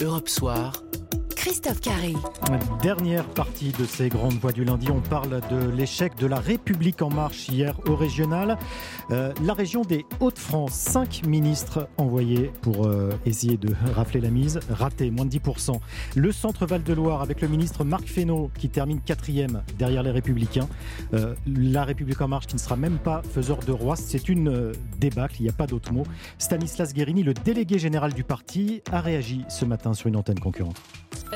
Europe Soir, Christophe Carré. Dernière partie de ces grandes voix du lundi, on parle de l'échec de la République en marche hier au régional. Euh, la région des Hauts-de-France, cinq ministres envoyés pour euh, essayer de rafler la mise, raté, moins de 10%. Le centre Val-de-Loire avec le ministre Marc Fesneau qui termine quatrième derrière les Républicains. Euh, la République en marche qui ne sera même pas faiseur de roi, c'est une débâcle, il n'y a pas d'autre mot. Stanislas Guérini, le délégué général du parti, a réagi ce matin sur une antenne concurrente.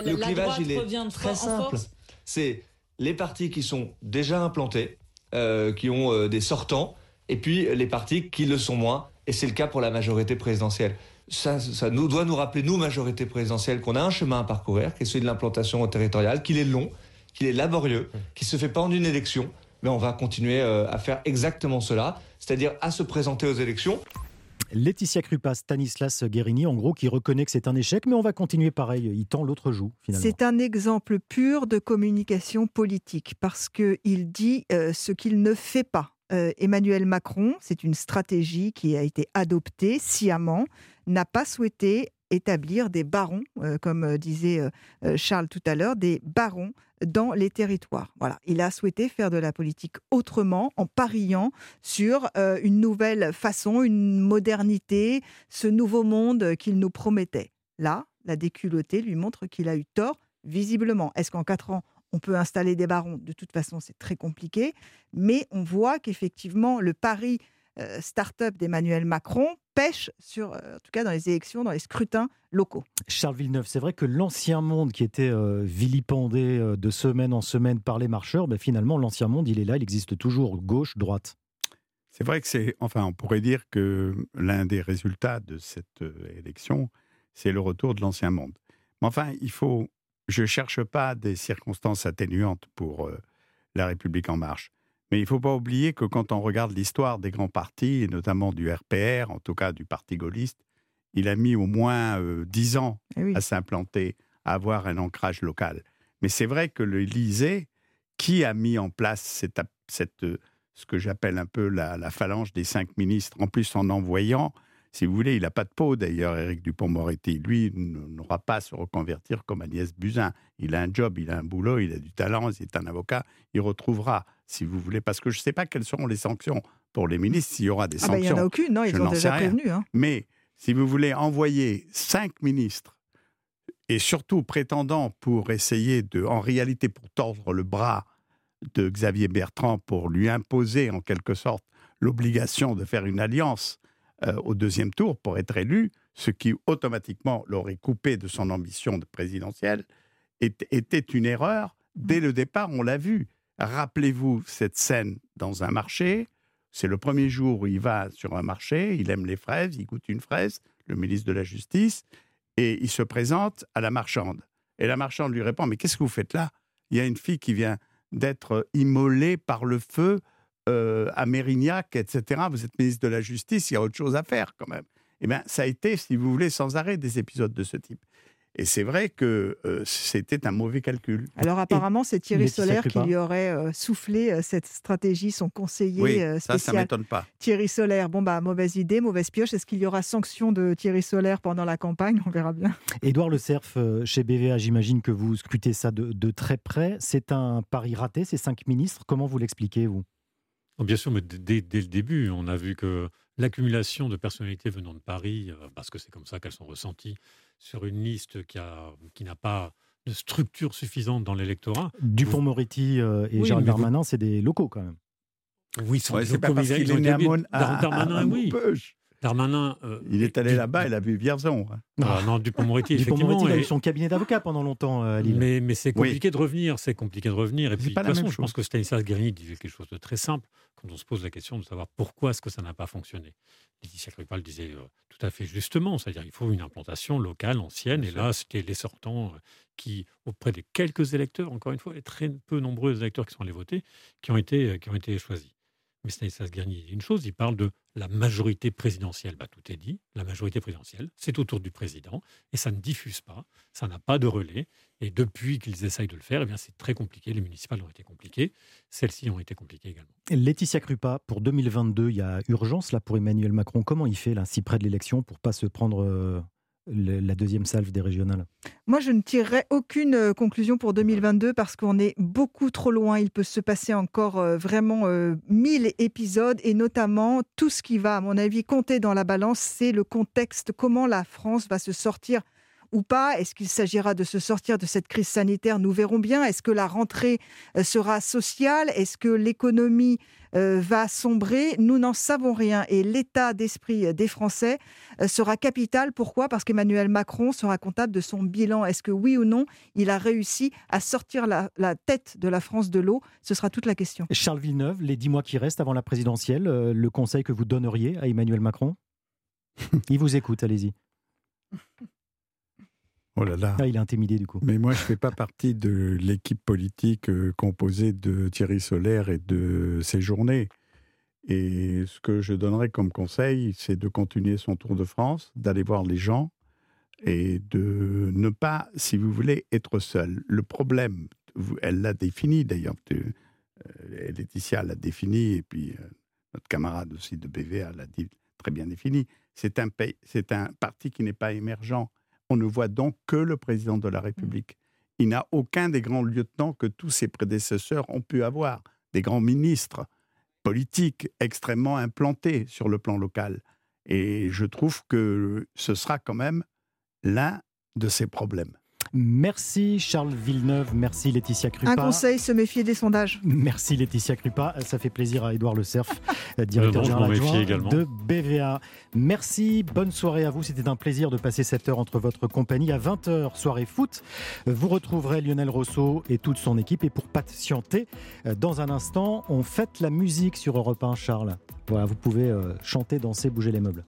Le clivage, il est très simple. C'est les partis qui sont déjà implantés, euh, qui ont euh, des sortants, et puis les partis qui le sont moins. Et c'est le cas pour la majorité présidentielle. Ça, ça nous doit nous rappeler, nous, majorité présidentielle, qu'on a un chemin à parcourir, qui est celui de l'implantation territoriale, qu'il est long, qu'il est laborieux, qui se fait pas en une élection. Mais on va continuer euh, à faire exactement cela, c'est-à-dire à se présenter aux élections Laetitia Krupa, Stanislas Guérini, en gros, qui reconnaît que c'est un échec, mais on va continuer pareil. Il tend l'autre joue, finalement. C'est un exemple pur de communication politique, parce qu'il dit euh, ce qu'il ne fait pas. Euh, Emmanuel Macron, c'est une stratégie qui a été adoptée sciemment, n'a pas souhaité établir des barons, euh, comme euh, disait euh, Charles tout à l'heure, des barons dans les territoires. Voilà, il a souhaité faire de la politique autrement, en pariant sur une nouvelle façon, une modernité, ce nouveau monde qu'il nous promettait. Là, la déculottée lui montre qu'il a eu tort, visiblement. Est-ce qu'en quatre ans, on peut installer des barons? De toute façon, c'est très compliqué. Mais on voit qu'effectivement, le pari start-up d'Emmanuel Macron pêche sur, euh, en tout cas dans les élections, dans les scrutins locaux. Charles Villeneuve, c'est vrai que l'ancien monde qui était euh, vilipendé de semaine en semaine par les marcheurs, ben finalement l'ancien monde, il est là, il existe toujours, gauche, droite. C'est vrai que c'est, enfin, on pourrait dire que l'un des résultats de cette élection, c'est le retour de l'ancien monde. Mais enfin, il faut, je cherche pas des circonstances atténuantes pour la République en marche. Mais il ne faut pas oublier que quand on regarde l'histoire des grands partis, et notamment du RPR, en tout cas du Parti gaulliste, il a mis au moins euh, dix ans eh à s'implanter, à avoir un ancrage local. Mais c'est vrai que l'Élysée, qui a mis en place cette, cette euh, ce que j'appelle un peu la, la, phalange des cinq ministres, en plus en envoyant si vous voulez, il n'a pas de peau d'ailleurs, Éric Dupont-Moretti. Lui n'aura pas à se reconvertir comme Agnès Buzyn. Il a un job, il a un boulot, il a du talent, il est un avocat. Il retrouvera, si vous voulez, parce que je ne sais pas quelles seront les sanctions pour les ministres, s'il y aura des sanctions. Ah ben, il n'y en a aucune, non, ils ont déjà prévenu. Hein. Mais si vous voulez envoyer cinq ministres, et surtout prétendant pour essayer de, en réalité, pour tordre le bras de Xavier Bertrand, pour lui imposer en quelque sorte l'obligation de faire une alliance euh, au deuxième tour pour être élu, ce qui automatiquement l'aurait coupé de son ambition de présidentielle, était une erreur. Dès le départ, on l'a vu. Rappelez-vous cette scène dans un marché. C'est le premier jour où il va sur un marché, il aime les fraises, il goûte une fraise, le ministre de la Justice, et il se présente à la marchande. Et la marchande lui répond, mais qu'est-ce que vous faites là? Il y a une fille qui vient d'être immolée par le feu euh, à Mérignac, etc. Vous êtes ministre de la Justice, il y a autre chose à faire quand même. Eh bien, ça a été, si vous voulez, sans arrêt des épisodes de ce type. Et c'est vrai que euh, c'était un mauvais calcul. Alors apparemment, c'est Thierry Solaire qui lui aurait euh, soufflé cette stratégie, son conseiller oui, spécial. Ça, ça m'étonne pas. Thierry Solaire, bon bah mauvaise idée, mauvaise pioche. Est-ce qu'il y aura sanction de Thierry Solaire pendant la campagne? On verra bien. Édouard Le Cerf, chez BVA, j'imagine que vous scrutez ça de, de très près. C'est un pari raté, ces cinq ministres. Comment vous l'expliquez, vous? Bien sûr, mais dès, le début, on a vu que l'accumulation de personnalités venant de Paris, euh, parce que c'est comme ça qu'elles sont ressenties, sur une liste qui, qui n'a pas de structure suffisante dans l'électorat. Dupont-Moretti euh, et Gérald Darmanin, c'est des locaux quand même. Oui, c'est pas parce qu'il est né à, oui. Darmanin. Euh, il est allé là-bas, il a vu Vierzon. Hein. Ah, non, Dupont-Moretti, a eu son cabinet d'avocat pendant longtemps à Lille. Mais, mais c'est compliqué de revenir, c'est compliqué de revenir. Et puis, de toute façon, je pense que Stanislas Guérini disait quelque chose de très simple quand on se pose la question de savoir pourquoi est-ce que ça n'a pas fonctionné. Laetitia Kripal disait euh, tout à fait justement, c'est-à-dire qu'il faut une implantation locale, ancienne, et là, c'était les sortants euh, qui, auprès des quelques électeurs, encore une fois, les très peu nombreux électeurs qui sont allés voter, qui ont été, qui ont été choisis. Mais Stanislas Guernier dit une chose, il parle de la majorité présidentielle. Bah, tout est dit, la majorité présidentielle, c'est autour du président, et ça ne diffuse pas, ça n'a pas de relais. Et depuis qu'ils essayent de le faire, eh c'est très compliqué. Les municipales ont été compliquées, celles-ci ont été compliquées également. Laetitia Krupa, pour 2022, il y a urgence là pour Emmanuel Macron. Comment il fait là, si près de l'élection, pour pas se prendre la deuxième salve des régionales. Moi, je ne tirerai aucune euh, conclusion pour 2022 parce qu'on est beaucoup trop loin. Il peut se passer encore euh, vraiment euh, mille épisodes et notamment tout ce qui va, à mon avis, compter dans la balance, c'est le contexte, comment la France va se sortir ou pas? Est-ce qu'il s'agira de se sortir de cette crise sanitaire? Nous verrons bien. Est-ce que la rentrée sera sociale? Est-ce que l'économie euh, va sombrer? Nous n'en savons rien et l'état d'esprit des Français euh, sera capital. Pourquoi? Parce qu'Emmanuel Macron sera comptable de son bilan. Est-ce que oui ou non, il a réussi à sortir la, tête de la France de l'eau? Ce sera toute la question. Charles Villeneuve, les dix mois qui restent avant la présidentielle, euh, le conseil que vous donneriez à Emmanuel Macron? Il vous écoute, allez-y. Oh là là. Ah, il est intimidé du coup. Mais moi, je ne fais pas partie de l'équipe politique euh, composée de Thierry Solaire et de ses journées. Et ce que je donnerais comme conseil, c'est de continuer son tour de France, d'aller voir les gens et de ne pas, si vous voulez, être seul. Le problème, elle l'a défini d'ailleurs, euh, Laetitia l'a défini, et puis euh, notre camarade aussi de BVA l'a dit très bien défini. C'est un, c'est un parti qui n'est pas émergent on ne voit donc que le président de la mmh. République. Il n'a aucun des grands lieutenants que tous ses prédécesseurs ont pu avoir, des grands ministres politiques extrêmement implantés sur le plan local. Et je trouve que ce sera quand même l'un de ses problèmes. Merci Charles Villeneuve, merci Laetitia Krupa. Un conseil, se méfier des sondages. Merci Laetitia Krupa, ça fait plaisir à Édouard Le Cerf, directeur général de BVA. Merci, bonne soirée à vous, c'était un plaisir de passer cette heure entre votre compagnie. À 20h, soirée foot, vous retrouverez Lionel Rousseau et toute son équipe. Et pour patienter, dans un instant, on fête la musique sur Europe 1, Charles. Voilà, vous pouvez euh, chanter, danser, bouger les meubles.